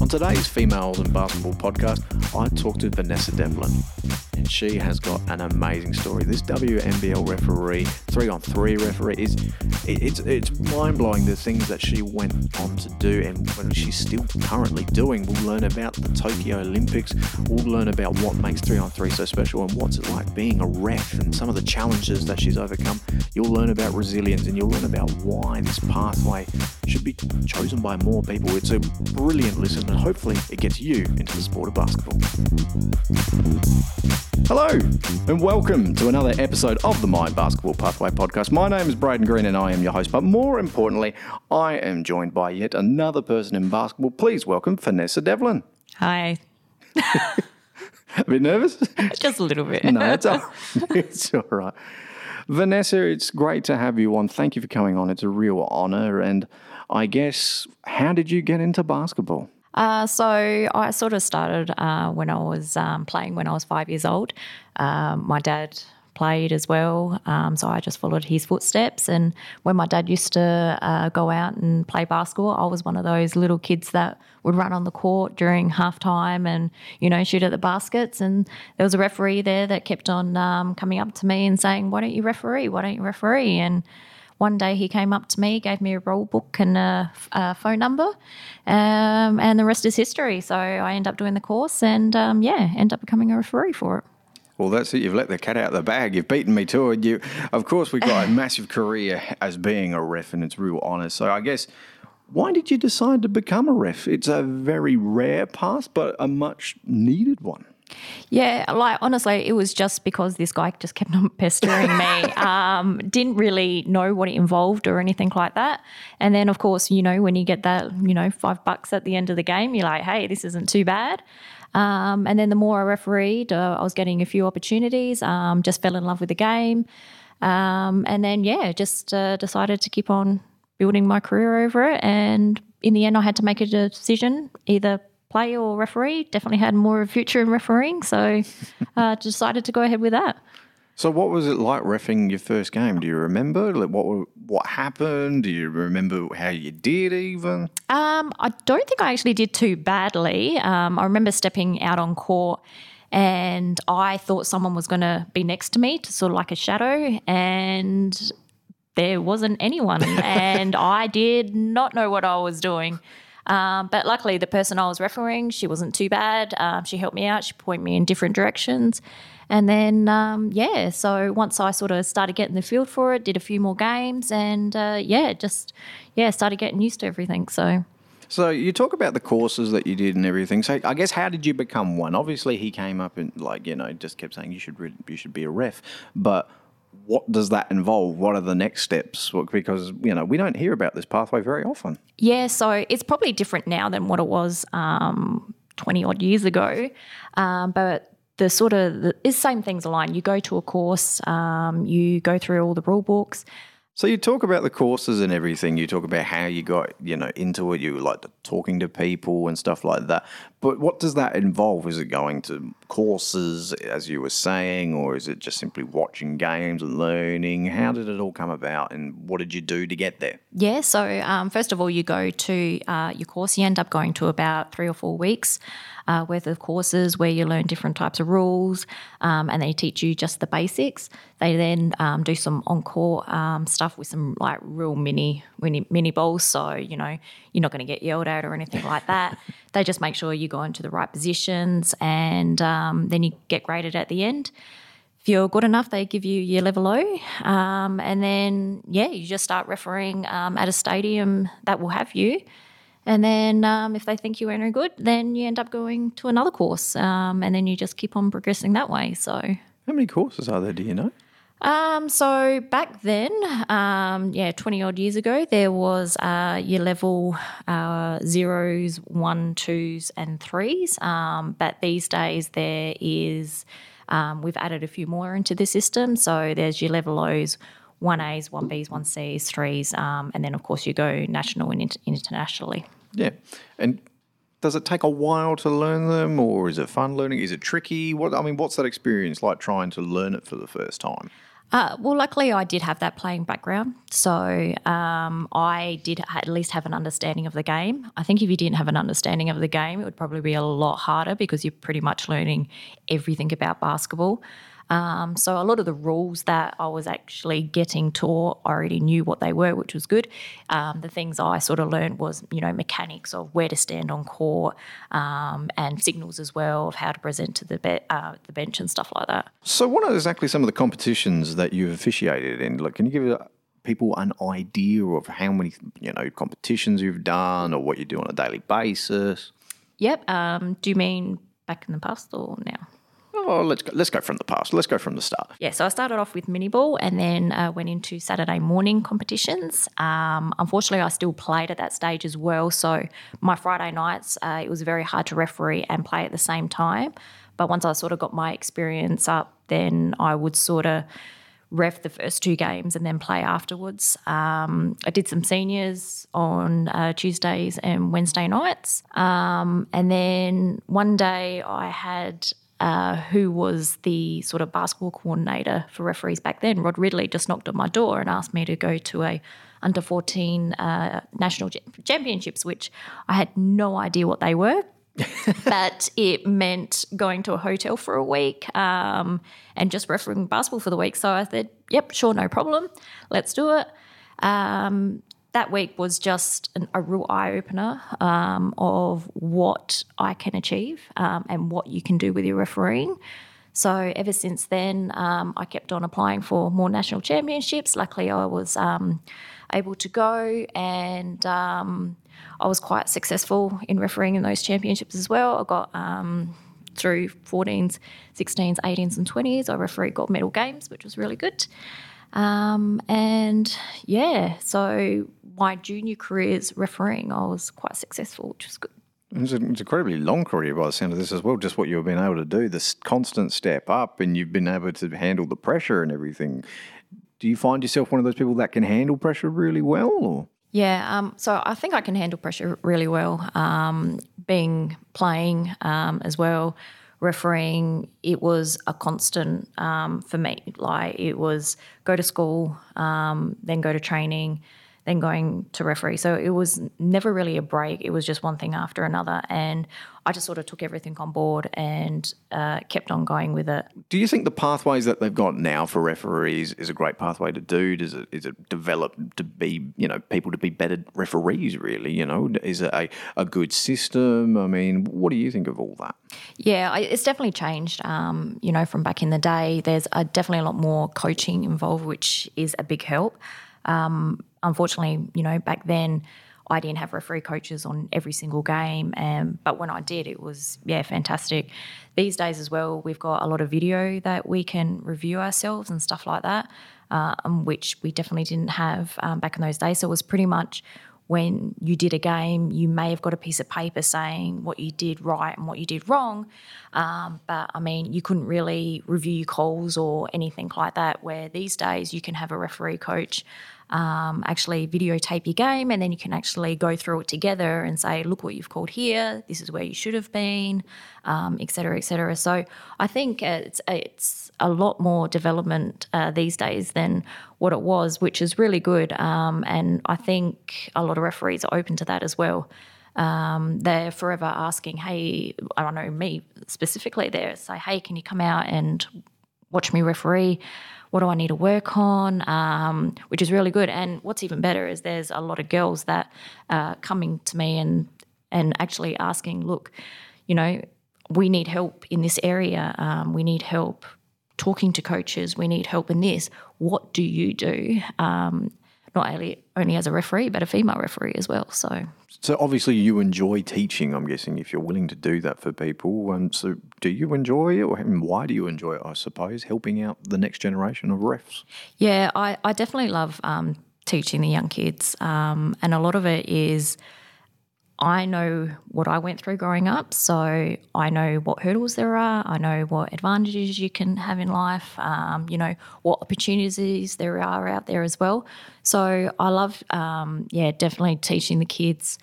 On today's Females in Basketball podcast, I talked to Vanessa Devlin, and she has got an amazing story. This WNBL referee, three on three referee, is it, it's it's mind blowing the things that she went on to do and what she's still currently doing. We'll learn about the Tokyo Olympics. We'll learn about what makes three on three so special and what's it like being a ref and some of the challenges that she's overcome. You'll learn about resilience and you'll learn about why this pathway should be chosen by more people. It's a brilliant listen and hopefully it gets you into the sport of basketball. Hello and welcome to another episode of the My Basketball Pathway podcast. My name is Braden Green and I am your host, but more importantly, I am joined by yet another person in basketball. Please welcome Vanessa Devlin. Hi. A bit nervous? Just a little bit. no, it's all, it's all right. Vanessa, it's great to have you on. Thank you for coming on. It's a real honor. And I guess, how did you get into basketball? Uh, so I sort of started uh, when I was um, playing when I was five years old. Um, my dad played as well, um, so I just followed his footsteps. And when my dad used to uh, go out and play basketball, I was one of those little kids that would run on the court during halftime and you know shoot at the baskets. And there was a referee there that kept on um, coming up to me and saying, "Why don't you referee? Why don't you referee?" and one day he came up to me, gave me a rule book and a, a phone number, um, and the rest is history. So I end up doing the course and um, yeah, end up becoming a referee for it. Well, that's it. You've let the cat out of the bag. You've beaten me to it. You, of course, we've got a massive career as being a ref, and it's real honour. So I guess, why did you decide to become a ref? It's a very rare path, but a much needed one. Yeah, like honestly, it was just because this guy just kept on pestering me. um, didn't really know what it involved or anything like that. And then, of course, you know, when you get that, you know, five bucks at the end of the game, you're like, hey, this isn't too bad. Um, and then the more I refereed, uh, I was getting a few opportunities. Um, just fell in love with the game, um, and then yeah, just uh, decided to keep on building my career over it. And in the end, I had to make a decision: either play or referee. Definitely had more of a future in refereeing, so uh, decided to go ahead with that. So, what was it like refing your first game? Do you remember? Like, what what happened? Do you remember how you did even? Um, I don't think I actually did too badly. Um, I remember stepping out on court, and I thought someone was going to be next to me, to sort of like a shadow, and there wasn't anyone, and I did not know what I was doing. Um, but luckily, the person I was refereeing, she wasn't too bad. Um, she helped me out. She pointed me in different directions. And then, um, yeah, so once I sort of started getting the feel for it, did a few more games, and uh, yeah, just, yeah, started getting used to everything. So. So you talk about the courses that you did and everything. So I guess how did you become one? Obviously, he came up and like you know just kept saying you should you should be a ref, but what does that involve? What are the next steps? Because you know we don't hear about this pathway very often. Yeah, so it's probably different now than what it was um, twenty odd years ago, um, but. The sort of the same things align. You go to a course, um, you go through all the rule books, so you talk about the courses and everything. You talk about how you got, you know, into it. You like talking to people and stuff like that. But what does that involve? Is it going to courses, as you were saying, or is it just simply watching games and learning? How did it all come about, and what did you do to get there? Yeah. So um, first of all, you go to uh, your course. You end up going to about three or four weeks uh, worth of courses where you learn different types of rules um, and they teach you just the basics. They then um, do some on-court um, stuff with some like real mini, mini mini balls, so you know you're not going to get yelled at or anything like that. they just make sure you go into the right positions, and um, then you get graded at the end. If you're good enough, they give you your level O, um, and then yeah, you just start refereeing um, at a stadium that will have you. And then um, if they think you are any good, then you end up going to another course, um, and then you just keep on progressing that way. So, how many courses are there? Do you know? Um, so back then, um, yeah, twenty odd years ago, there was uh, your level uh, zeros, one, twos, and threes. Um, but these days, there is um, we've added a few more into the system. So there's your level O's one A's, one B's, one C's, threes, um, and then of course you go national and inter- internationally. Yeah, and does it take a while to learn them, or is it fun learning? Is it tricky? What I mean, what's that experience like trying to learn it for the first time? Uh, well, luckily, I did have that playing background. So um, I did at least have an understanding of the game. I think if you didn't have an understanding of the game, it would probably be a lot harder because you're pretty much learning everything about basketball. Um, so a lot of the rules that I was actually getting taught, I already knew what they were, which was good. Um, the things I sort of learned was, you know, mechanics of where to stand on court um, and signals as well of how to present to the, be- uh, the bench and stuff like that. So, what are exactly some of the competitions that you've officiated in? Like, can you give people an idea of how many, you know, competitions you've done or what you do on a daily basis? Yep. Um, do you mean back in the past or now? Oh, let's go, let's go from the past. Let's go from the start. Yeah, so I started off with mini ball and then uh, went into Saturday morning competitions. Um, unfortunately, I still played at that stage as well. So my Friday nights, uh, it was very hard to referee and play at the same time. But once I sort of got my experience up, then I would sort of ref the first two games and then play afterwards. Um, I did some seniors on uh, Tuesdays and Wednesday nights. Um, and then one day I had uh, who was the sort of basketball coordinator for referees back then, Rod Ridley, just knocked on my door and asked me to go to a under 14 uh, national championships, which I had no idea what they were. but it meant going to a hotel for a week um, and just refereeing basketball for the week. So I said, yep, sure, no problem. Let's do it. Um, that week was just an, a real eye opener um, of what I can achieve um, and what you can do with your refereeing. So ever since then, um, I kept on applying for more national championships. Luckily, I was um, able to go, and um, I was quite successful in refereeing in those championships as well. I got um, through 14s, 16s, 18s, and 20s. I refereed gold medal games, which was really good. Um, and yeah, so my junior career careers refereeing, I was quite successful, which was good. It's an incredibly long career by the sound of this as well. Just what you've been able to do, this constant step up, and you've been able to handle the pressure and everything. Do you find yourself one of those people that can handle pressure really well? Or? Yeah, um, so I think I can handle pressure really well. Um, being playing um, as well, refereeing, it was a constant um, for me. Like it was go to school, um, then go to training then going to referee. So it was never really a break. It was just one thing after another. And I just sort of took everything on board and uh, kept on going with it. Do you think the pathways that they've got now for referees is a great pathway to do? Does it is it develop to be you know people to be better referees? Really, you know, is it a, a good system? I mean, what do you think of all that? Yeah, it's definitely changed. Um, you know, from back in the day, there's a, definitely a lot more coaching involved, which is a big help. Um, unfortunately, you know, back then I didn't have referee coaches on every single game, and but when I did, it was yeah fantastic. These days as well, we've got a lot of video that we can review ourselves and stuff like that, uh, which we definitely didn't have um, back in those days. So it was pretty much when you did a game, you may have got a piece of paper saying what you did right and what you did wrong. Um, but I mean, you couldn't really review calls or anything like that. Where these days you can have a referee coach um, actually videotape your game and then you can actually go through it together and say, look what you've called here, this is where you should have been, um, et cetera, et cetera. So I think it's, it's a lot more development uh, these days than what it was, which is really good. Um, and I think a lot of referees are open to that as well. Um, they're forever asking, hey, I don't know, me specifically, they say, hey, can you come out and watch me referee? What do I need to work on, um, which is really good. And what's even better is there's a lot of girls that are coming to me and and actually asking, look, you know, we need help in this area. Um, we need help talking to coaches. We need help in this. What do you do? Um, not only only as a referee, but a female referee as well. So, so obviously you enjoy teaching. I'm guessing if you're willing to do that for people. Um, so, do you enjoy it, or why do you enjoy it? I suppose helping out the next generation of refs. Yeah, I, I definitely love um, teaching the young kids, um, and a lot of it is I know what I went through growing up, so I know what hurdles there are. I know what advantages you can have in life. Um, you know what opportunities there are out there as well. So I love, um, yeah, definitely teaching the kids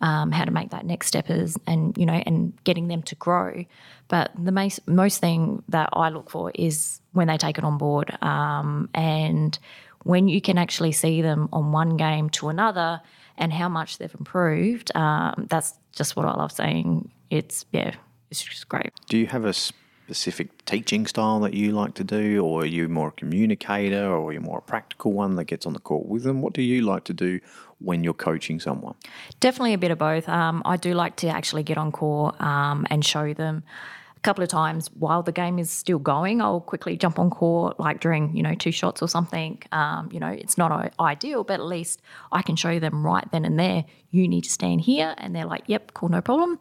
um, how to make that next step is, and you know, and getting them to grow. But the most most thing that I look for is when they take it on board, um, and when you can actually see them on one game to another, and how much they've improved. Um, that's just what I love saying. It's yeah, it's just great. Do you have a specific teaching style that you like to do, or are you more a communicator, or are you more a practical one that gets on the court with them? What do you like to do when you're coaching someone? Definitely a bit of both. Um, I do like to actually get on court um, and show them. Couple of times while the game is still going, I'll quickly jump on court, like during you know two shots or something. Um, you know, it's not ideal, but at least I can show them right then and there. You need to stand here, and they're like, "Yep, cool, no problem."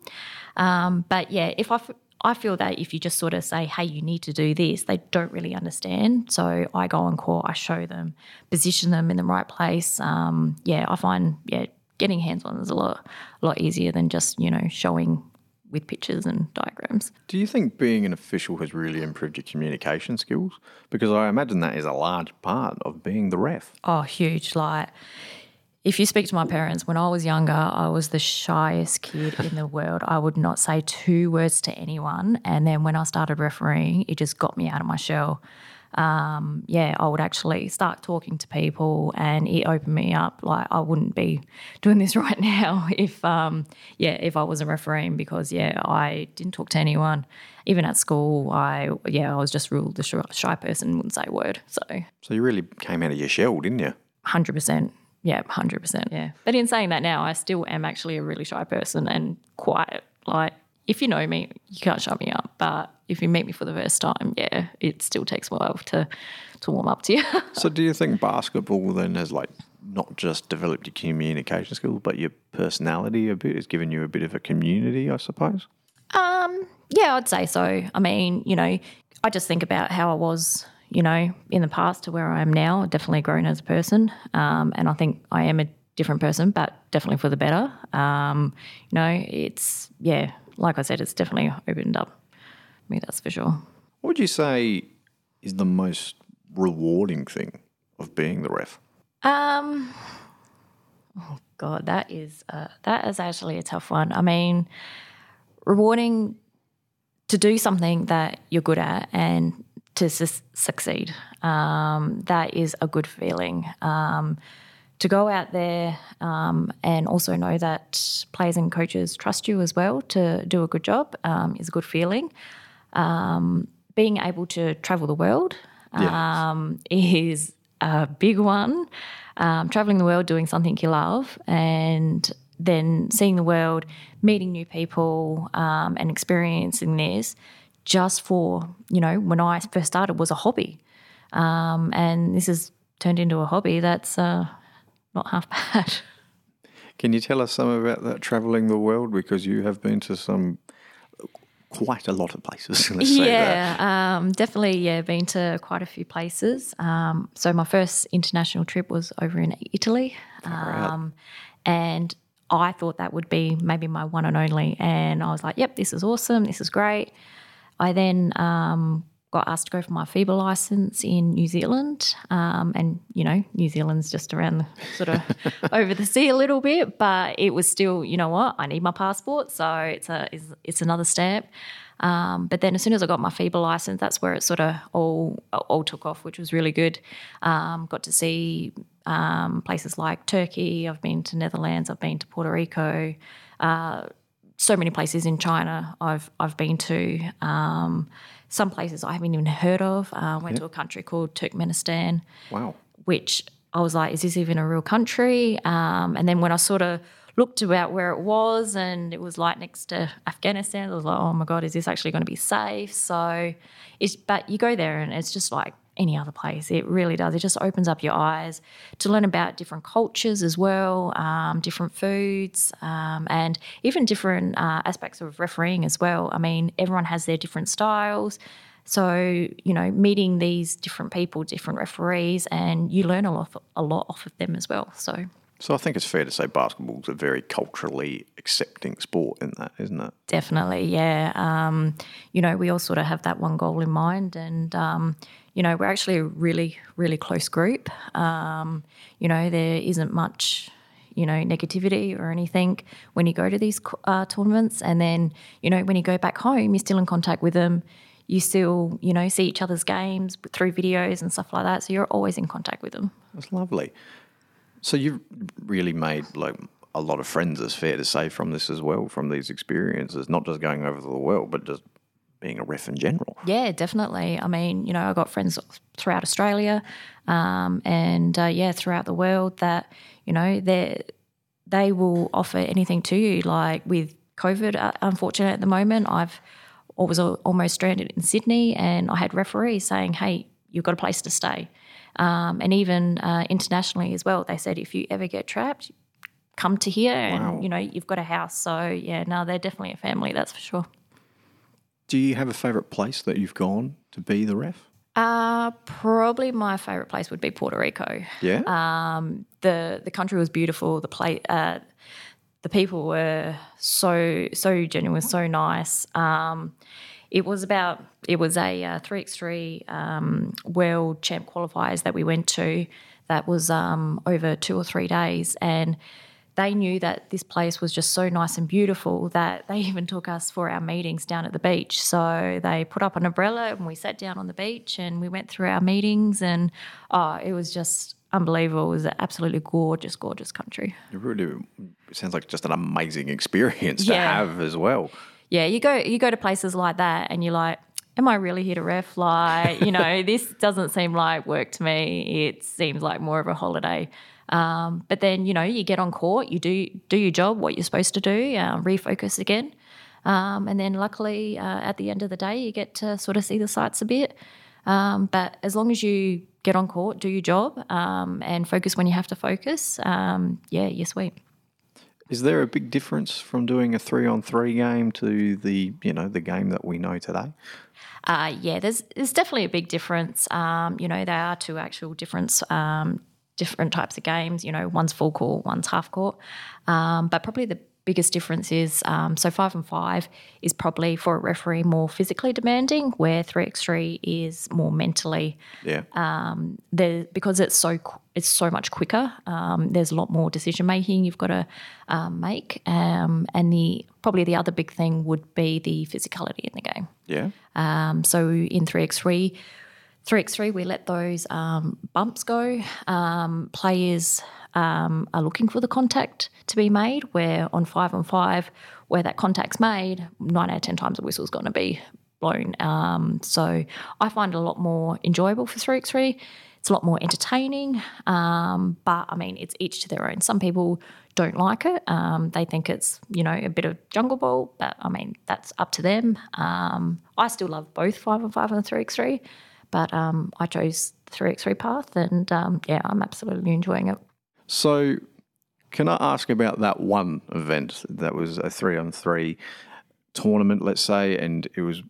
Um, but yeah, if I I feel that if you just sort of say, hey, you need to do this, they don't really understand. So I go on court, I show them, position them in the right place. Um, yeah, I find, yeah, getting hands on is a lot, a lot easier than just, you know, showing with pictures and diagrams. Do you think being an official has really improved your communication skills? Because I imagine that is a large part of being the ref. Oh, huge. Like, if you speak to my parents, when I was younger, I was the shyest kid in the world. I would not say two words to anyone. And then when I started refereeing, it just got me out of my shell. Um, yeah, I would actually start talking to people and it opened me up. Like I wouldn't be doing this right now if, um, yeah, if I was a referee because, yeah, I didn't talk to anyone. Even at school, I, yeah, I was just ruled the shy person, wouldn't say a word. So, so you really came out of your shell, didn't you? 100%. Yeah, 100%. Yeah. But in saying that now, I still am actually a really shy person and quiet. Like, if you know me, you can't shut me up. But if you meet me for the first time, yeah, it still takes a while to, to warm up to you. so, do you think basketball then has like not just developed your communication skills, but your personality a bit? Has given you a bit of a community, I suppose? Um, yeah, I'd say so. I mean, you know, I just think about how I was you know, in the past to where I am now, definitely grown as a person. Um, and I think I am a different person, but definitely for the better. Um, you know, it's, yeah, like I said, it's definitely opened up me, that's for sure. What would you say is the most rewarding thing of being the ref? Um, oh God, that is uh, that is actually a tough one. I mean, rewarding to do something that you're good at and to su- succeed. Um, that is a good feeling. Um, to go out there um, and also know that players and coaches trust you as well to do a good job um, is a good feeling. Um, being able to travel the world yes. Um, is a big one. traveling the world, doing something you love, and then seeing the world, meeting new people, and experiencing this just for, you know, when I first started was a hobby. Um, and this has turned into a hobby that's uh, not half bad. Can you tell us some about that traveling the world? Because you have been to some quite a lot of places. yeah, um, definitely. Yeah, been to quite a few places. Um, so my first international trip was over in Italy, um, and I thought that would be maybe my one and only. And I was like, "Yep, this is awesome. This is great." I then um, got asked to go for my FIBA license in New Zealand. Um, and, you know, New Zealand's just around the, sort of over the sea a little bit, but it was still, you know what, I need my passport. So it's, a, it's, it's another step. Um, but then as soon as I got my FIBA license, that's where it sort of all, all took off, which was really good. Um, got to see um, places like Turkey. I've been to Netherlands. I've been to Puerto Rico. Uh, so many places in China I've I've been to. Um, some places I haven't even heard of. Uh, went yep. to a country called Turkmenistan. Wow. Which I was like, is this even a real country? Um, and then when I sort of looked about where it was and it was like next to Afghanistan, I was like, oh my God, is this actually going to be safe? So it's, but you go there and it's just like any other place. It really does. It just opens up your eyes to learn about different cultures as well, um, different foods, um, and even different uh, aspects of refereeing as well. I mean, everyone has their different styles. So, you know, meeting these different people, different referees, and you learn a lot, a lot off of them as well. So, so I think it's fair to say basketball's a very culturally accepting sport in that, isn't it? Definitely, yeah. Um, you know, we all sort of have that one goal in mind, and um, you know, we're actually a really, really close group. Um, you know, there isn't much, you know, negativity or anything when you go to these uh, tournaments. And then, you know, when you go back home, you're still in contact with them. You still, you know, see each other's games through videos and stuff like that. So you're always in contact with them. That's lovely. So you've really made like a lot of friends, it's fair to say, from this as well, from these experiences, not just going over to the world, but just being a ref in general. Yeah, definitely. I mean, you know, I got friends throughout Australia, um, and uh, yeah, throughout the world that you know they they will offer anything to you. Like with COVID, uh, unfortunate at the moment, I've I was almost stranded in Sydney, and I had referees saying, "Hey, you've got a place to stay." Um, and even uh, internationally as well, they said if you ever get trapped, come to here, wow. and you know you've got a house. So yeah, no, they're definitely a family, that's for sure. Do you have a favourite place that you've gone to be the ref? Uh, probably my favourite place would be Puerto Rico. Yeah. Um, the the country was beautiful. The play, uh, the people were so so genuine, so nice. Um, it was about it was a uh, three x three um, world champ qualifiers that we went to. That was um, over two or three days, and they knew that this place was just so nice and beautiful that they even took us for our meetings down at the beach. So they put up an umbrella and we sat down on the beach and we went through our meetings and oh, it was just unbelievable. It was an absolutely gorgeous, gorgeous country. It really sounds like just an amazing experience to yeah. have as well. Yeah, you go you go to places like that and you're like, am I really here to ref? Like, you know, this doesn't seem like work to me. It seems like more of a holiday. Um, but then, you know, you get on court, you do do your job, what you're supposed to do, uh, refocus again. Um, and then luckily, uh, at the end of the day, you get to sort of see the sights a bit. Um, but as long as you get on court, do your job, um, and focus when you have to focus, um, yeah, you're sweet. Is there a big difference from doing a three-on-three game to the you know the game that we know today? Uh, yeah, there's there's definitely a big difference. Um, you know, there are two actual difference um, different types of games. You know, one's full court, one's half court. Um, but probably the biggest difference is um, so five and five is probably for a referee more physically demanding, where three x three is more mentally. Yeah. Um, there because it's so it's so much quicker. Um, there's a lot more decision making you've got to um, make, um, and the probably the other big thing would be the physicality in the game. Yeah. Um, so in three x three 3x3, we let those um, bumps go. Um, players um, are looking for the contact to be made, where on 5 on 5, where that contact's made, 9 out of 10 times the whistle's going to be blown. Um, so I find it a lot more enjoyable for 3x3. It's a lot more entertaining, um, but I mean, it's each to their own. Some people don't like it. Um, they think it's, you know, a bit of jungle ball, but I mean, that's up to them. I still love both 5 on 5 and 3x3. But um, I chose the 3x3 path, and um, yeah, I'm absolutely enjoying it. So, can I ask about that one event that was a three on three tournament, let's say, and it was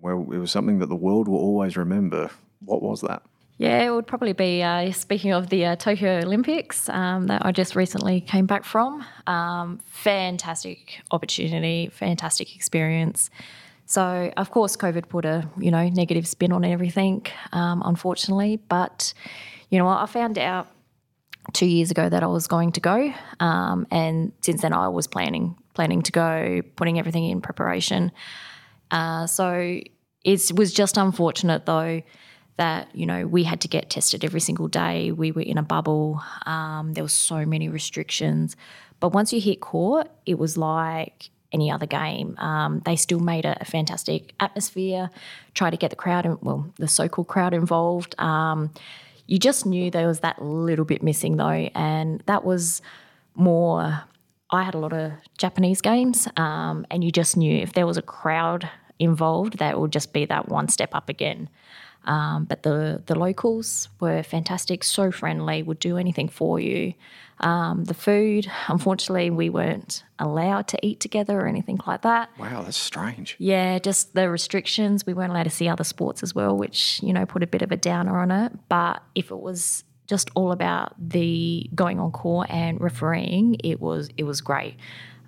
well, it was something that the world will always remember. What was that? Yeah, it would probably be uh, speaking of the uh, Tokyo Olympics um, that I just recently came back from. Um, fantastic opportunity, fantastic experience. So, of course, COVID put a you know negative spin on everything, um, unfortunately. But you know, I found out two years ago that I was going to go, um, and since then I was planning planning to go, putting everything in preparation. Uh, so it was just unfortunate though that you know we had to get tested every single day. We were in a bubble. Um, there were so many restrictions, but once you hit court, it was like any other game. Um, they still made a, a, fantastic atmosphere, try to get the crowd, in, well, the so called crowd involved. Um, you just knew there was that little bit missing though, and that was more. I had a lot of Japanese games, um, and you just knew if there was a crowd involved, that would just be that one step up again. Um, but the the locals were fantastic, so friendly, would do anything for you. Um, the food, unfortunately, we weren't allowed to eat together or anything like that. Wow, that's strange. Yeah, just the restrictions. We weren't allowed to see other sports as well, which you know put a bit of a downer on it. But if it was just all about the going on court and refereeing, it was it was great.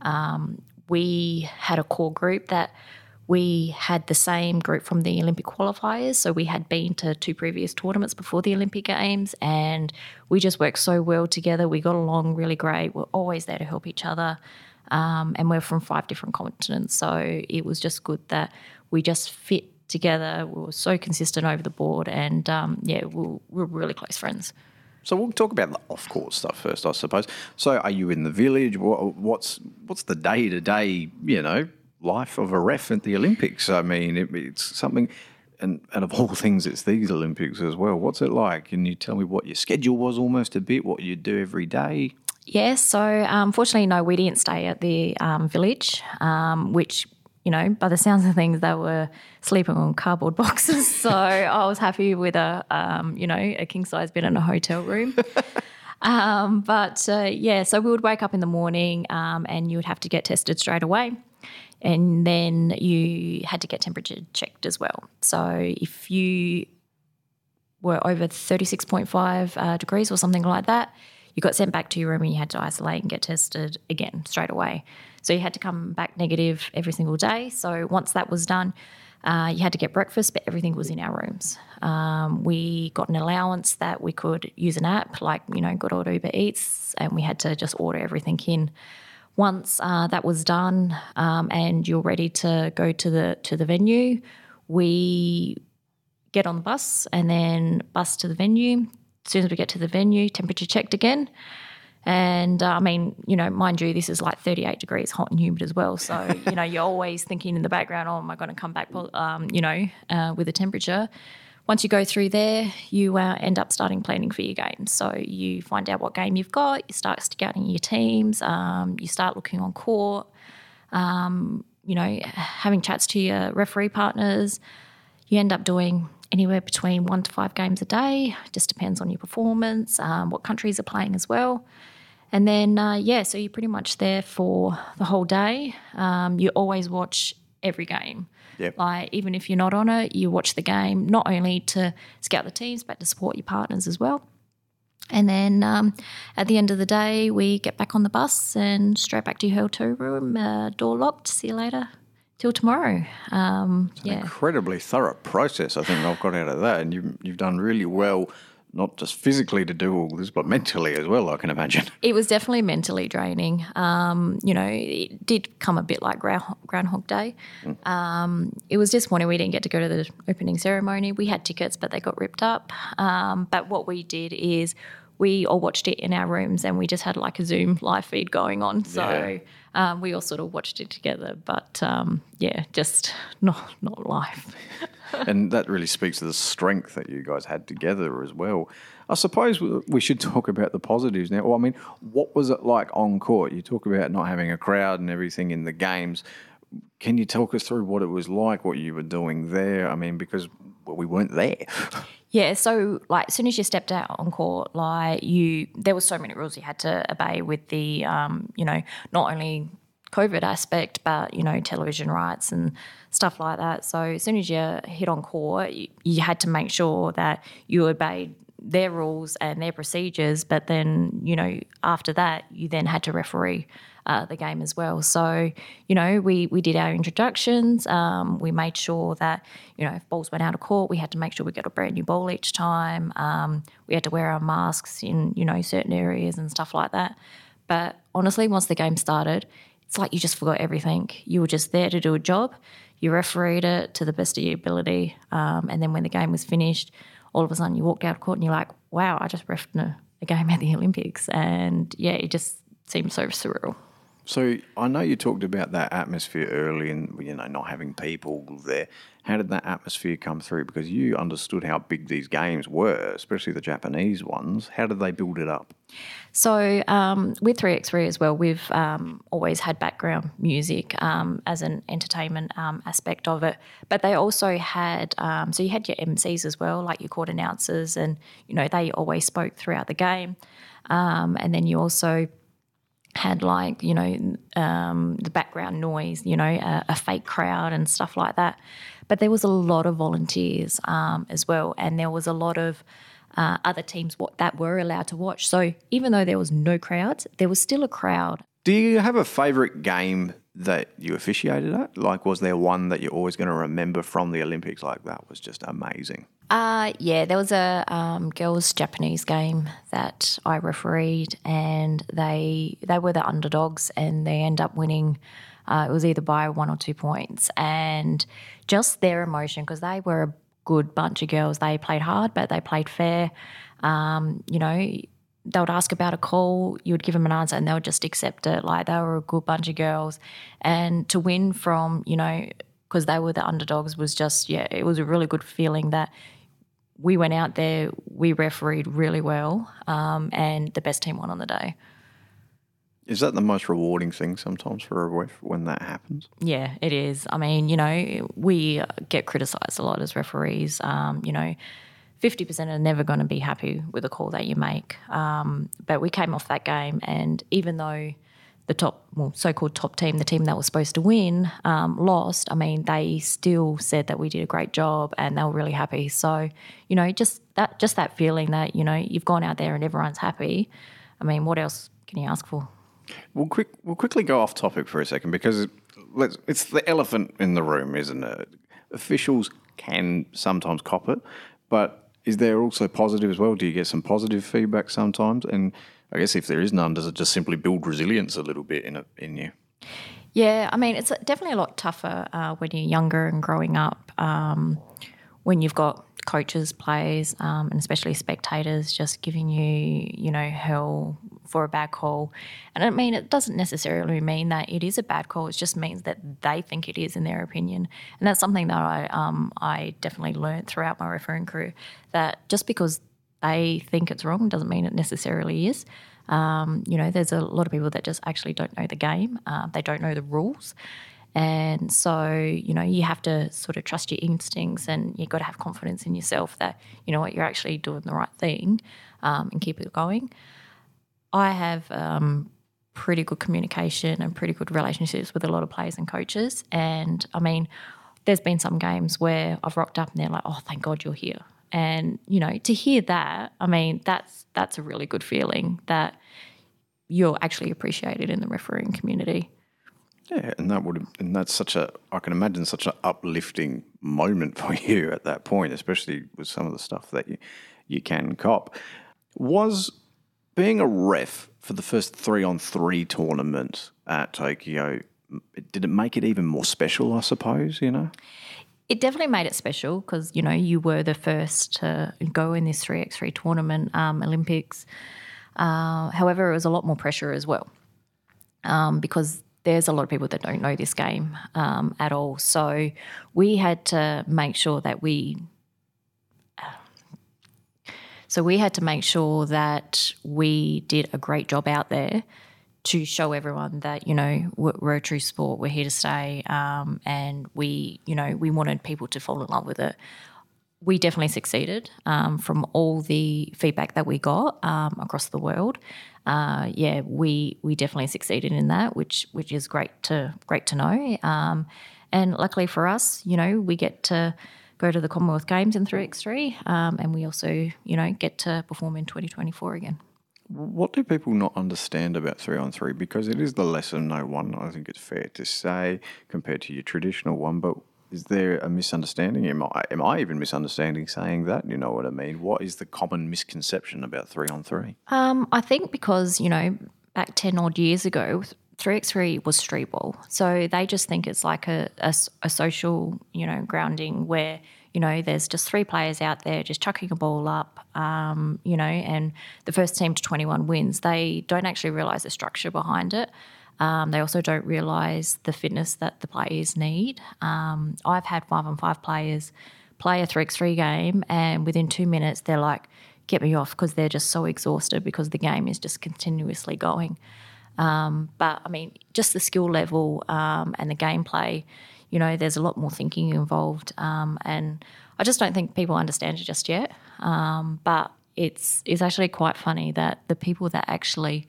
Um, we had a core group that we had the same group from the Olympic qualifiers. So we had been to two previous tournaments before the Olympic Games and we just worked so well together. We got along really great. We're always there to help each other. Um, and we're from five different continents. So it was just good that we just fit together. We were so consistent over the board. And um, yeah, we're, we're really close friends. So we'll talk about the off-court stuff first, I suppose. So, are you in the village? What's what's the day-to-day, you know, life of a ref at the Olympics? I mean, it, it's something, and and of all things, it's these Olympics as well. What's it like? Can you tell me what your schedule was, almost a bit, what you do every day? Yes. So, um, no, we didn't stay at the um, village, um, which you know, by the sounds of things, they were sleeping on cardboard boxes. So I was happy with a, um, you know, a king size bed in a hotel room. um, but uh, yeah, so we would wake up in the morning um, and you would have to get tested straight away. And then you had to get temperature checked as well. So if you were over 36.5 uh, degrees or something like that, you got sent back to your room and you had to isolate and get tested again straight away. So you had to come back negative every single day. So once that was done, uh, you had to get breakfast, but everything was in our rooms. Um, we got an allowance that we could use an app, like you know, Good Old Uber Eats, and we had to just order everything in. Once uh, that was done, um, and you're ready to go to the to the venue, we get on the bus and then bus to the venue. As soon as we get to the venue, temperature checked again. And uh, I mean, you know, mind you, this is like 38 degrees hot and humid as well. So, you know, you're always thinking in the background, oh, am I going to come back, um, you know, uh, with a temperature? Once you go through there, you uh, end up starting planning for your games. So you find out what game you've got, you start scouting your teams, um, you start looking on court, um, you know, having chats to your referee partners. You end up doing anywhere between one to five games a day. Just depends on your performance, um, what countries are playing as well. And then, uh, yeah, so you're pretty much there for the whole day. Um, you always watch every game. Yep. Like, even if you're not on it, you watch the game, not only to scout the teams, but to support your partners as well. And then um, at the end of the day, we get back on the bus and straight back to your hotel room, uh, door locked. See you later till tomorrow. Um, yeah. incredibly thorough process, I think I've got out of that. And you've, you've done really well not just physically to do all this, but mentally as well, I can imagine. It was definitely mentally draining. Um, you know, it did come a bit like Groundhog Day. Mm. Um, it was disappointing we didn't get to go to the opening ceremony. We had tickets, but they got ripped up. Um, but what we did is we all watched it in our rooms and we just had like a Zoom live feed going on. So yeah. um, we all sort of watched it together. But um, yeah, just not, not live. and that really speaks to the strength that you guys had together as well. I suppose we should talk about the positives now. Well, I mean, what was it like on court? You talk about not having a crowd and everything in the games. Can you talk us through what it was like, what you were doing there? I mean, because well, we weren't there. Yeah, so like as soon as you stepped out on court, like you, there were so many rules you had to obey with the, um, you know, not only COVID aspect, but you know, television rights and stuff like that. So as soon as you hit on court, you, you had to make sure that you obeyed their rules and their procedures. But then, you know, after that, you then had to referee uh, the game as well. So, you know, we, we did our introductions. Um, we made sure that, you know, if balls went out of court, we had to make sure we got a brand new ball each time. Um, we had to wear our masks in, you know, certain areas and stuff like that. But honestly, once the game started, it's like you just forgot everything. You were just there to do a job. You refereed it to the best of your ability. Um, and then when the game was finished, all of a sudden you walked out of court and you're like, wow, I just refed a, a game at the Olympics. And yeah, it just seemed so surreal. So I know you talked about that atmosphere early, and you know not having people there. How did that atmosphere come through? Because you understood how big these games were, especially the Japanese ones. How did they build it up? So um, with 3x3 as well, we've um, always had background music um, as an entertainment um, aspect of it. But they also had, um, so you had your MCs as well, like your court announcers, and you know they always spoke throughout the game. Um, and then you also had like you know the background noise, you know, a, a, fake crowd and stuff like that. But there was a lot of volunteers um, as well, and there was a lot of uh, other teams that were allowed to watch. So even though there was no crowds, there was still a crowd Do you have a favourite game that you officiated at? Like, was there one that you're always going to remember from the Olympics? Like, that was just amazing. Uh, yeah, there was a um, girls Japanese game that I refereed, and they they were the underdogs, and they end up winning. Uh, it was either by one or two points, and just their emotion because they were a good bunch of girls. They played hard, but they played fair. Um, you know, they would ask about a call, you would give them an answer, and they would just accept it. Like they were a good bunch of girls, and to win from you know because they were the underdogs was just yeah, it was a really good feeling that we went out there, we refereed really well, um, and the best team won on the day. Is that the most rewarding thing sometimes for a ref when that happens? Yeah, it is. I mean, you know, we get criticised a lot as referees. Um, you know, 50% are never going to be happy with a call that you make. Um, but we came off that game, and even though the top, well, so-called top team, the team that was supposed to win, um, lost. I mean, they still said that we did a great job, and they were really happy. So, you know, just that, just that feeling that you know you've gone out there and everyone's happy. I mean, what else can you ask for? We'll quick, we'll quickly go off topic for a second because it's the elephant in the room, isn't it? Officials can sometimes cop it, but is there also positive as well? Do you get some positive feedback sometimes? And I guess if there is none, does it just simply build resilience a little bit in it, in you? Yeah, I mean, it's definitely a lot tougher uh, when you're younger and growing up. Um, when you've got coaches, players, um, and especially spectators just giving you, you know, hell for a bad call. And I mean, it doesn't necessarily mean that it is a bad call. It just means that they think it is in their opinion. And that's something that I, um, I definitely learned throughout my refereeing career that just because they think it's wrong doesn't mean it necessarily is. Um, you know, there's a lot of people that just actually don't know the game. Uh, they don't know the rules. And so, you know, you have to sort of trust your instincts and you've got to have confidence in yourself that, you know what, you're actually doing the right thing um, and keep it going. I have um, pretty good communication and pretty good relationships with a lot of players and coaches. And I mean, there's been some games where I've rocked up and they're like, oh, thank God you're here. And, you know, to hear that, I mean, that's that's a really good feeling that you're actually appreciated in the refereeing community. Yeah, and that would and that's such a I can imagine such an uplifting moment for you at that point, especially with some of the stuff that you you can cop. Was being a ref for the first three on three tournament at Tokyo, did it make it even more special? I suppose you know. It definitely made it special because you know you were the first to go in this three x three tournament um, Olympics. Uh, however, it was a lot more pressure as well um, because there's a lot of people that don't know this game um, at all. So we had to make sure that we so we had to make sure that we did a great job out there to show everyone that you know we're, a true sport, we're here to stay, um, and we you know we wanted people to fall in love with it. We definitely succeeded um, from all the feedback that we got um, across the world. Uh, yeah, we we definitely succeeded in that, which which is great to great to know. Um, and luckily for us, you know, we get to go to the Commonwealth Games in 3x3, um, and we also, you know, get to perform in 2024 again. What do people not understand about three on three? Because it is the lesser known one, I think it's fair to say, compared to your traditional one. But is there a misunderstanding? Am I, am I even misunderstanding saying that? You know what I mean? What is the common misconception about three on three? Um, I think because, you know, back 10 odd years ago, 3x3 was street ball. So they just think it's like a, a, a, social, you know, grounding where, you know, there's just three players out there just chucking a ball up, um, you know, and the first team to 21 wins. They don't actually realise the structure behind it. Um, they also don't realise the fitness that the players need. Um, I've had five on five players play a 3x3 game, and within two minutes, they're like, get me off because they're just so exhausted because the game is just continuously going. Um, but I mean, just the skill level um, and the gameplay, you know, there's a lot more thinking involved. Um, and I just don't think people understand it just yet. Um, but it's it's actually quite funny that the people that actually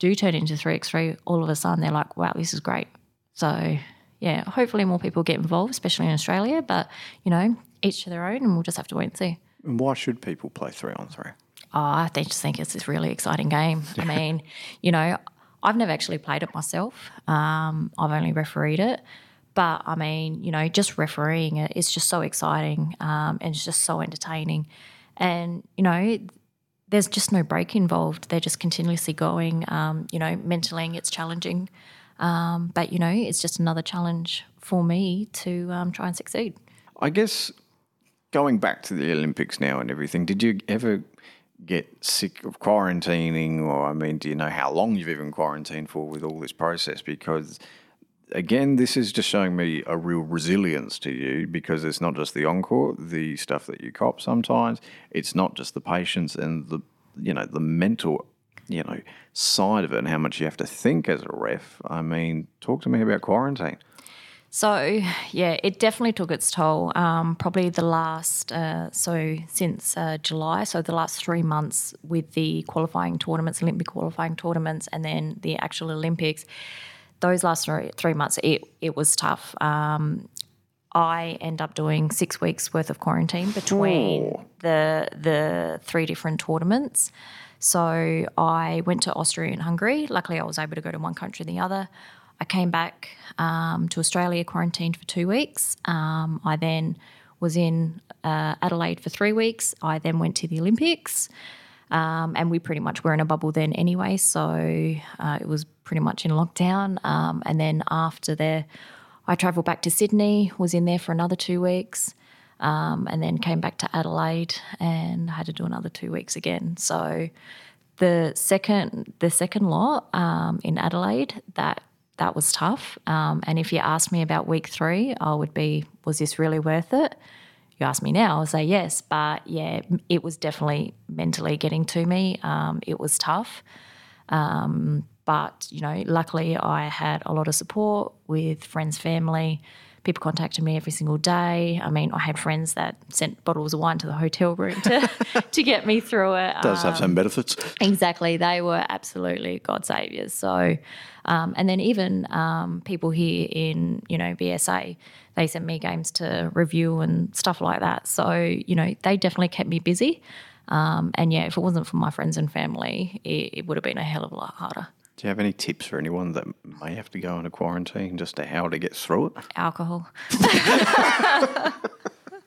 do turn into 3x3, all of a sudden they're like, wow, this is great. So, yeah, hopefully more people get involved, especially in Australia. But, you know, each to their own, and we'll just have to wait and see. And why should people play three on three? Oh, I just think it's this really exciting game. I mean, you know, I've never actually played it myself. Um, I've only refereed it. But I mean, you know, just refereeing it is just so exciting um, and it's just so entertaining. And, you know, there's just no break involved. They're just continuously going. Um, you know, mentally it's challenging. Um, but, you know, it's just another challenge for me to um, try and succeed. I guess going back to the Olympics now and everything, did you ever get sick of quarantining? Or, I mean, do you know how long you've even quarantined for with all this process? Because again, this is just showing me a real resilience to you because it's not just the encore, the stuff that you cop sometimes. It's not just the patience and the you know the mental you know side of it and how much you have to think as a ref. I mean, talk to me about quarantine. So yeah, it definitely took its toll. Um, probably the last uh, so since uh, July, so the last three months with the qualifying tournaments, Olympic qualifying tournaments, and then the actual Olympics those last three, months, it, it was tough. Um, I end up doing six weeks worth of quarantine between oh. the the three different tournaments. So I went to Austria and Hungary. Luckily, I was able to go to one country and the other. I came back um, to Australia, quarantined for two weeks. Um, I then was in uh, Adelaide for three weeks. I then went to the Olympics. Um, and we pretty much were in a bubble then anyway, so uh, it was pretty much in lockdown. Um, and then after there, I travelled back to Sydney, was in there for another two weeks, um, and then came back to Adelaide and had to do another two weeks again. So the second the second lot um, in Adelaide that that was tough. Um, and if you asked me about week three, I would be, was this really worth it? You ask me now, I'll say yes. But yeah, it was definitely mentally getting to me. Um, it was tough. Um, but, you know, luckily I had a lot of support with friends, family. People contacted me every single day. I mean, I had friends that sent bottles of wine to the hotel room to, to get me through it. Does um, have some benefits. Exactly. They were absolutely God saviors. So, um, and then even um, people here in, you know, BSA, they sent me games to review and stuff like that. So, you know, they definitely kept me busy. Um, and yeah, if it wasn't for my friends and family, it, it would have been a hell of a lot harder. Do you have any tips for anyone that may have to go into quarantine just to how to get through it? Alcohol.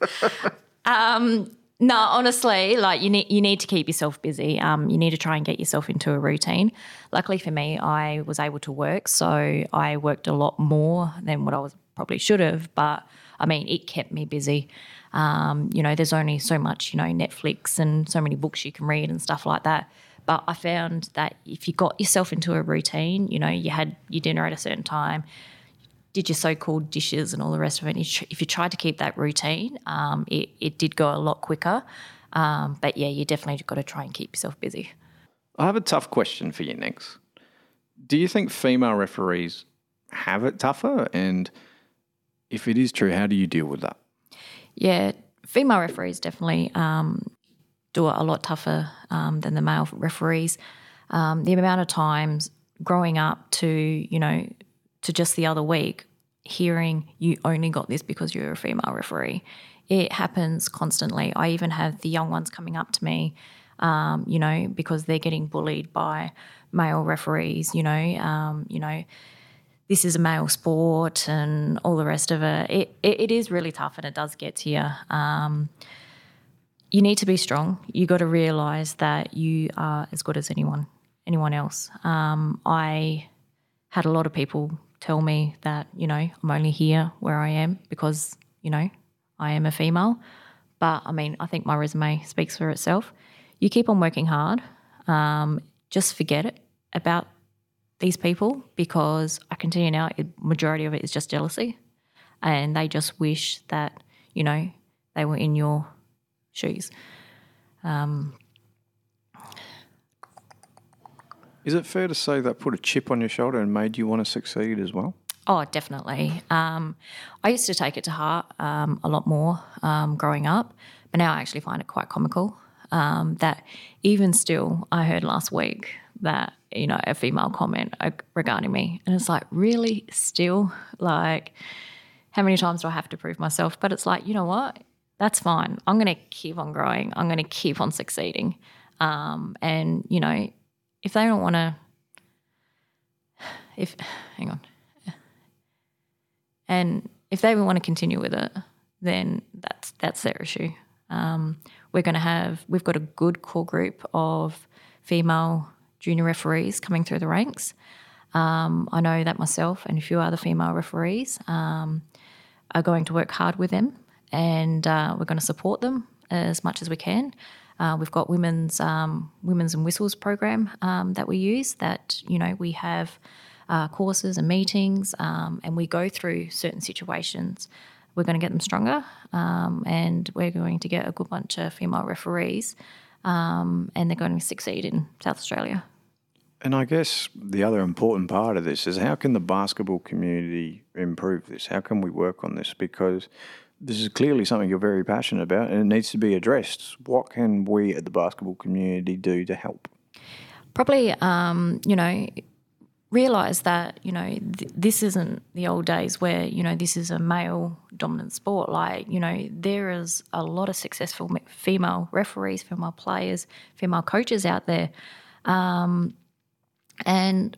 um, no, honestly, like you need you need to keep yourself busy. Um, you need to try and get yourself into a routine. Luckily for me, I was able to work, so I worked a lot more than what I was probably should have. But I mean, it kept me busy. Um, you know, there's only so much you know Netflix and so many books you can read and stuff like that. But I found that if you got yourself into a routine, you know, you had your dinner at a certain time, did your so-called dishes and all the rest of it. If you tried to keep that routine, um, it, it did go a lot quicker. Um, but yeah, you definitely got to try and keep yourself busy. I have a tough question for you next. Do you think female referees have it tougher? And if it is true, how do you deal with that? Yeah, female referees definitely um, do it a lot tougher um, than the male referees. Um, the amount of times growing up to, you know, to just the other week, hearing you only got this because you're a female referee. It happens constantly. I even have the young ones coming up to me, um, you know, because they're getting bullied by male referees, you know, um, you know, this is a male sport and all the rest of it. It, it, it is really tough and it does get to you. Um, you need to be strong. You got to realize that you are as good as anyone, anyone else. Um, I had a lot of people tell me that, you know, I'm only here where I am because, you know, I am a female. But I mean, I think my resume speaks for itself. You keep on working hard. Um, just forget it about these people because I continue now, majority of it is just jealousy. And they just wish that, you know, they were in your shoes. Um, Is it fair to say that put a chip on your shoulder and made you want to succeed as well? Oh, definitely. Um, I used to take it to heart um, a lot more um, growing up, but now I actually find it quite comical. Um, that even still, I heard last week that you know a female comment uh, regarding me, and it's like really still like how many times do I have to prove myself? But it's like you know what, that's fine. I'm going to keep on growing. I'm going to keep on succeeding, um, and you know if they don't want to if hang on, and if they want to continue with it, then that's that's their issue. Um, we're going to have we've got a good core group of female junior referees coming through the ranks. Um, I know that myself and a few other female referees um, are going to work hard with them, and uh, we're going to support them as much as we can. Uh, we've got women's um, women's and whistles program um, that we use. That you know we have uh, courses and meetings, um, and we go through certain situations. We're going to get them stronger, um, and we're going to get a good bunch of female referees, um, and they're going to succeed in South Australia. And I guess the other important part of this is how can the basketball community improve this? How can we work on this? Because this is clearly something you're very passionate about and it needs to be addressed. What can we at the basketball community do to help? Probably, um, you know, realize that you know th- this isn't the old days where you know this is a male dominant sport like you know there is a lot of successful female referees female players female coaches out there um, and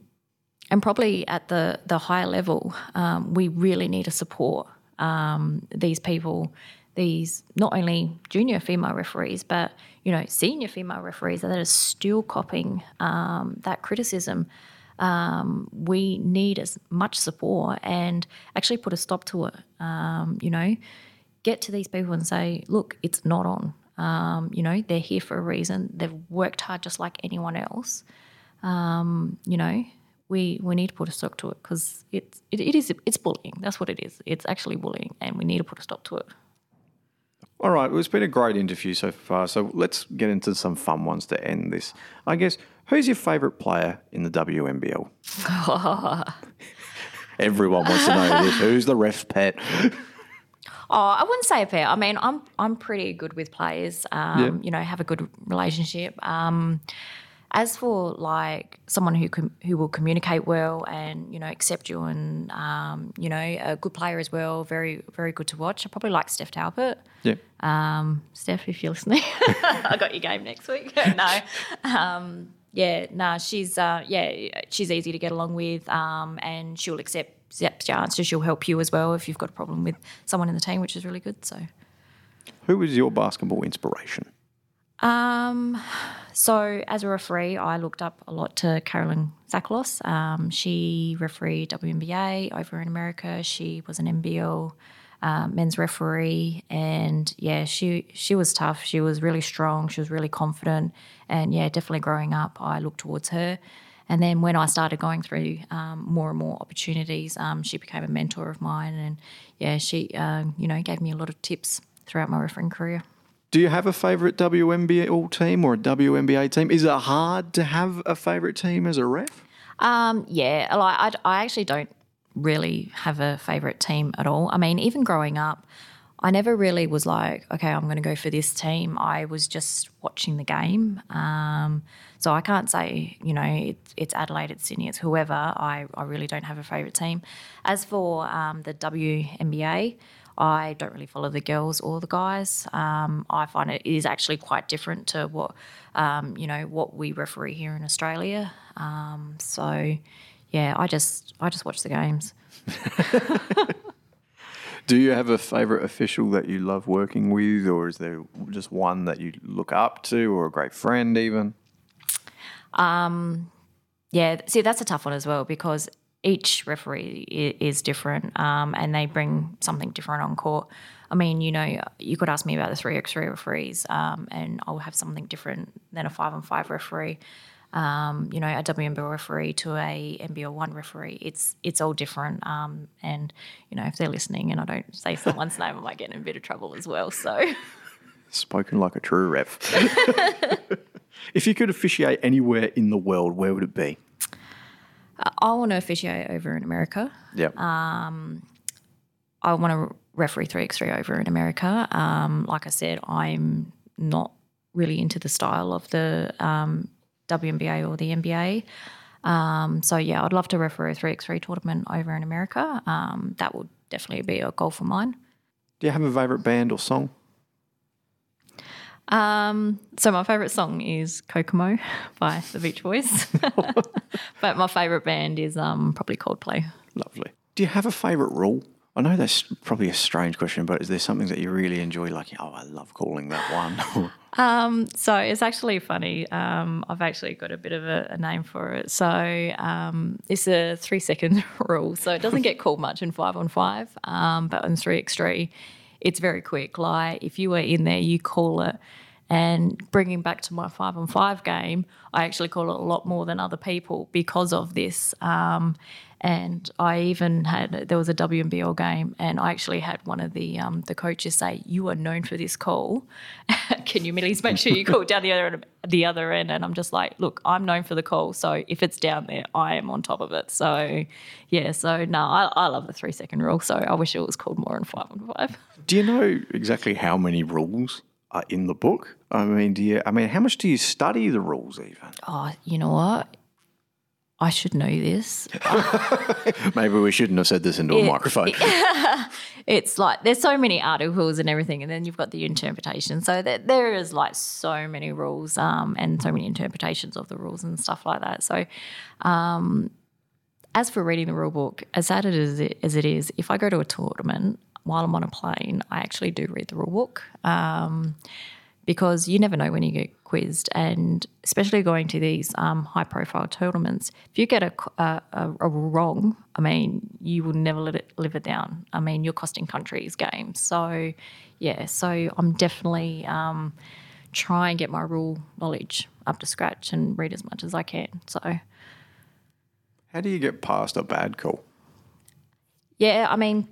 and probably at the the higher level um, we really need to support um, these people these not only junior female referees but you know senior female referees that are still copying um, that criticism um, we need as much support and actually put a stop to it. Um, you know, get to these people and say, look, it's not on. Um, you know, they're here for a reason. They've worked hard just like anyone else. Um, you know, we we need to put a stop to it because it's it, it is it's bullying. That's what it is. It's actually bullying, and we need to put a stop to it. All right, well, it's been a great interview so far. So let's get into some fun ones to end this. I guess Who's your favourite player in the WNBL? Everyone wants to know this. Who's the ref pet? Oh, I wouldn't say a pet. I mean, I'm I'm pretty good with players. Um, yeah. You know, have a good relationship. Um, as for like someone who com- who will communicate well and you know accept you and um, you know a good player as well, very very good to watch. I probably like Steph Talbot. Yeah. Um, Steph, if you're listening, I got your game next week. no. Um, yeah, nah, she's uh, yeah, she's easy to get along with, um, and she'll accept accept your answers. She'll help you as well if you've got a problem with someone in the team, which is really good. So, who was your basketball inspiration? Um, so as a referee, I looked up a lot to Carolyn Zakalos. Um, she refereed WNBA over in America. She was an NBL uh, men's referee, and yeah, she she was tough. She was really strong. She was really confident, and yeah, definitely growing up, I looked towards her. And then when I started going through um, more and more opportunities, um, she became a mentor of mine, and yeah, she uh, you know gave me a lot of tips throughout my refereeing career. Do you have a favourite WNBL team or a WNBA team? Is it hard to have a favourite team as a ref? Um, yeah, like I, I actually don't really have a favourite team at all. I mean, even growing up, I never really was like, okay, I'm going to go for this team. I was just watching the game. Um, so I can't say, you know, it, it's Adelaide, it's Sydney, it's whoever. I, I really don't have a favourite team. As for um, the WNBA, I don't really follow the girls or the guys. Um, I find it is actually quite different to what, um, you know, what we referee here in Australia. Um, so, yeah, I just I just watch the games. Do you have a favourite official that you love working with, or is there just one that you look up to, or a great friend even? Um, yeah, see, that's a tough one as well because each referee is different um, and they bring something different on court. I mean, you know, you could ask me about the three x three referees, um, and I'll have something different than a five on five referee um, you know, a WNBL referee to a NBL one referee. It's it's all different. Um, and you know, if they're listening and I don't say someone's name, I might get in a bit of trouble as well. So, spoken like a true ref. if you could officiate anywhere in the world, where would it be? I want to officiate over in America. Yeah. Um, I want to referee three x three over in America. Um, like I said, I'm not really into the style of the um, WNBA or the NBA. Um, so yeah, I'd love to refer a 3x3 tournament over in America. Um, that would definitely be a goal for mine. Do you have a favourite band or song? Um, so my favorite song is Kokomo by the Beach Boys, but my favorite band is um, probably Coldplay. Lovely. Do you have a favourite rule? I know that's probably a strange question, but is there something that you really enjoy? Like, oh, I love calling that one. Um, so it's actually funny. Um, I've actually got a bit of a, a name for it. So um, it's a three second rule. So it doesn't get called much in five on five, um, but in three x three, it's very quick. Like if you were in there, you call it. And bringing back to my five on five game, I actually call it a lot more than other people because of this. Um, and I even had there was a WNBL game, and I actually had one of the um, the coaches say, "You are known for this call. Can you please make sure you call down the other end, the other end?" And I'm just like, "Look, I'm known for the call, so if it's down there, I am on top of it." So, yeah, so no, I, I love the three second rule. So I wish it was called more than five on five. Do you know exactly how many rules are in the book? I mean, do you? I mean, how much do you study the rules even? Oh, you know what? I should know this. Maybe we shouldn't have said this into a microphone. it's like there's so many articles and everything, and then you've got the interpretation. So that there is like so many rules um, and so many interpretations of the rules and stuff like that. So, um, as for reading the rule book, as sad as it, as it is, if I go to a tournament while I'm on a plane, I actually do read the rule book. Um, because you never know when you get quizzed, and especially going to these um, high profile tournaments, if you get a, a, a, wrong, I mean, you will never let it, live it down. I mean, you're costing countries games. So, yeah, so I'm definitely um, try and get my rule knowledge up to scratch and read as much as I can. So, how do you get past a bad call? Yeah, I mean,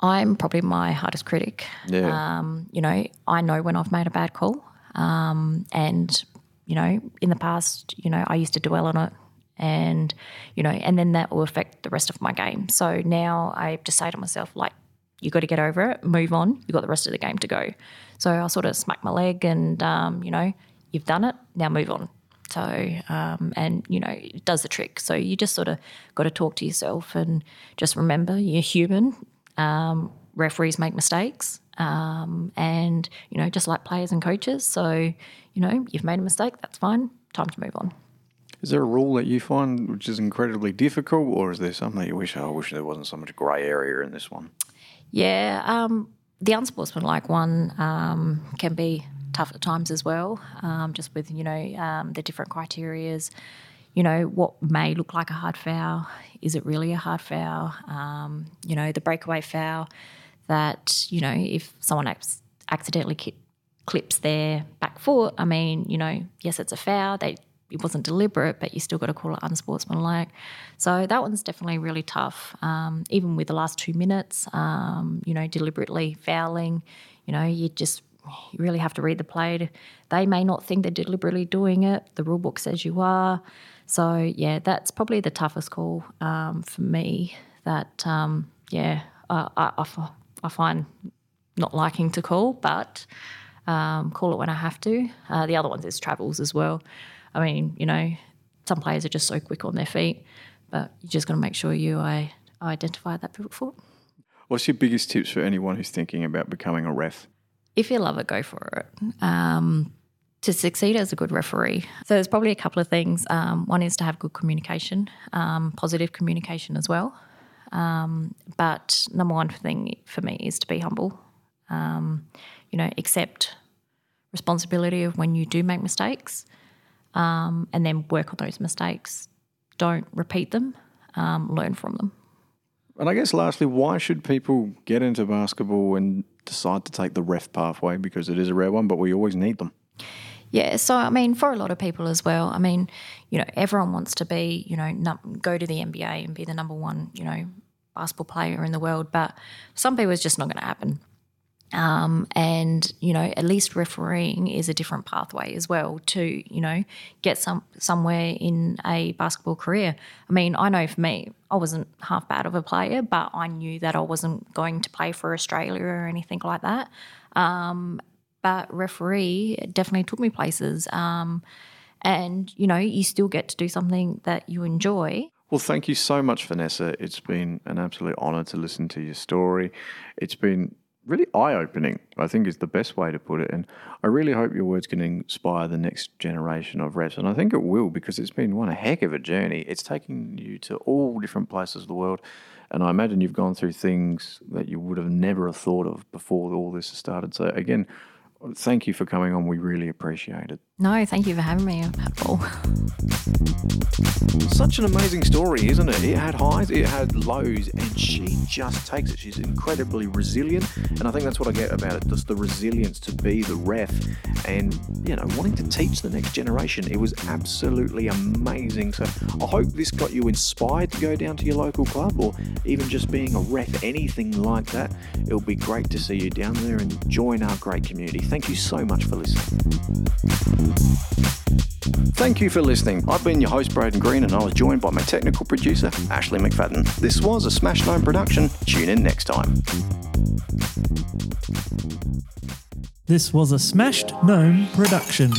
I'm probably my hardest critic. Yeah. Um, you know, I know when I've made a bad call. Um, and, you know, in the past, you know, I used to dwell on it and, you know, and then that will affect the rest of my game. So now I just say to myself, like, you got to get over it, move on. You've got the rest of the game to go. So I sort of smack my leg and, um, you know, you've done it, now move on. So, um, and you know, it does the trick. So you just sort of got to talk to yourself and just remember you're human. Um, referees make mistakes, um, and you know, just like players and coaches. So, you know, you've made a mistake. That's fine. Time to move on. Is there a rule that you find which is incredibly difficult, or is there something that you wish? Oh, I wish there wasn't so much grey area in this one. Yeah, um, the unsportsmanlike one um, can be tough at times as well. Um, just with you know um, the different criterias you know, what may look like a hard foul, is it really a hard foul? Um, you know, the breakaway foul that, you know, if someone accidentally clips their back foot, I mean, you know, yes, it's a foul. They it wasn't deliberate, but you still got to call it unsportsmanlike. So that one's definitely really tough. Um, even with the last two minutes, um, you know, deliberately fouling, you know, you just you really have to read the play. They may not think they're deliberately doing it. The rule book says you are. So yeah, that's probably the toughest call um, for me. That um, yeah, I, I, I, find not liking to call, but um, call it when I have to. Uh, the other ones is travels as well. I mean, you know, some players are just so quick on their feet, but you just got to make sure you I, identify that pivot foot. What's your biggest tips for anyone who's thinking about becoming a ref? If you love it, go for it. Um, to succeed as a good referee. So there's probably a couple of things. Um, one is to have good communication, um, positive communication as well. Um, but number one thing for me is to be humble. Um, you know, accept responsibility of when you do make mistakes, um, and then work on those mistakes. Don't repeat them. Um, learn from them. And I guess lastly, why should people get into basketball and decide to take the ref pathway? Because it is a rare one, but we always need them. Yeah, so I mean, for a lot of people as well, I mean, you know, everyone wants to be, you know, num- go to the NBA and be the number one, you know, basketball player in the world, but some people it's just not going to happen. Um, and you know, at least refereeing is a different pathway as well to you know get some somewhere in a basketball career. I mean, I know for me, I wasn't half bad of a player, but I knew that I wasn't going to play for Australia or anything like that. Um, but referee definitely took me places. Um, and, you know, you still get to do something that you enjoy. Well, thank you so much, Vanessa. It's been an absolute honour to listen to your story. It's been really eye opening, I think is the best way to put it. And I really hope your words can inspire the next generation of refs. And I think it will because it's been one heck of a journey. It's taken you to all different places of the world. And I imagine you've gone through things that you would have never have thought of before all this started. So, again, thank you for coming on. We really appreciate it. No, thank you for having me, Paul. Such an amazing story, isn't it? It had highs, it had lows, and she just takes it. She's incredibly resilient, and I think that's what I get about it just the resilience to be the ref and, you know, wanting to teach the next generation. It was absolutely amazing. So I hope this got you inspired to go down to your local club or even just being a ref, anything like that. It'll be great to see you down there and join our great community. Thank you so much for listening. Thank you for listening. I've been your host, Braden Green, and I was joined by my technical producer, Ashley McFadden. This was a Smashed Gnome production. Tune in next time. This was a Smashed Gnome production.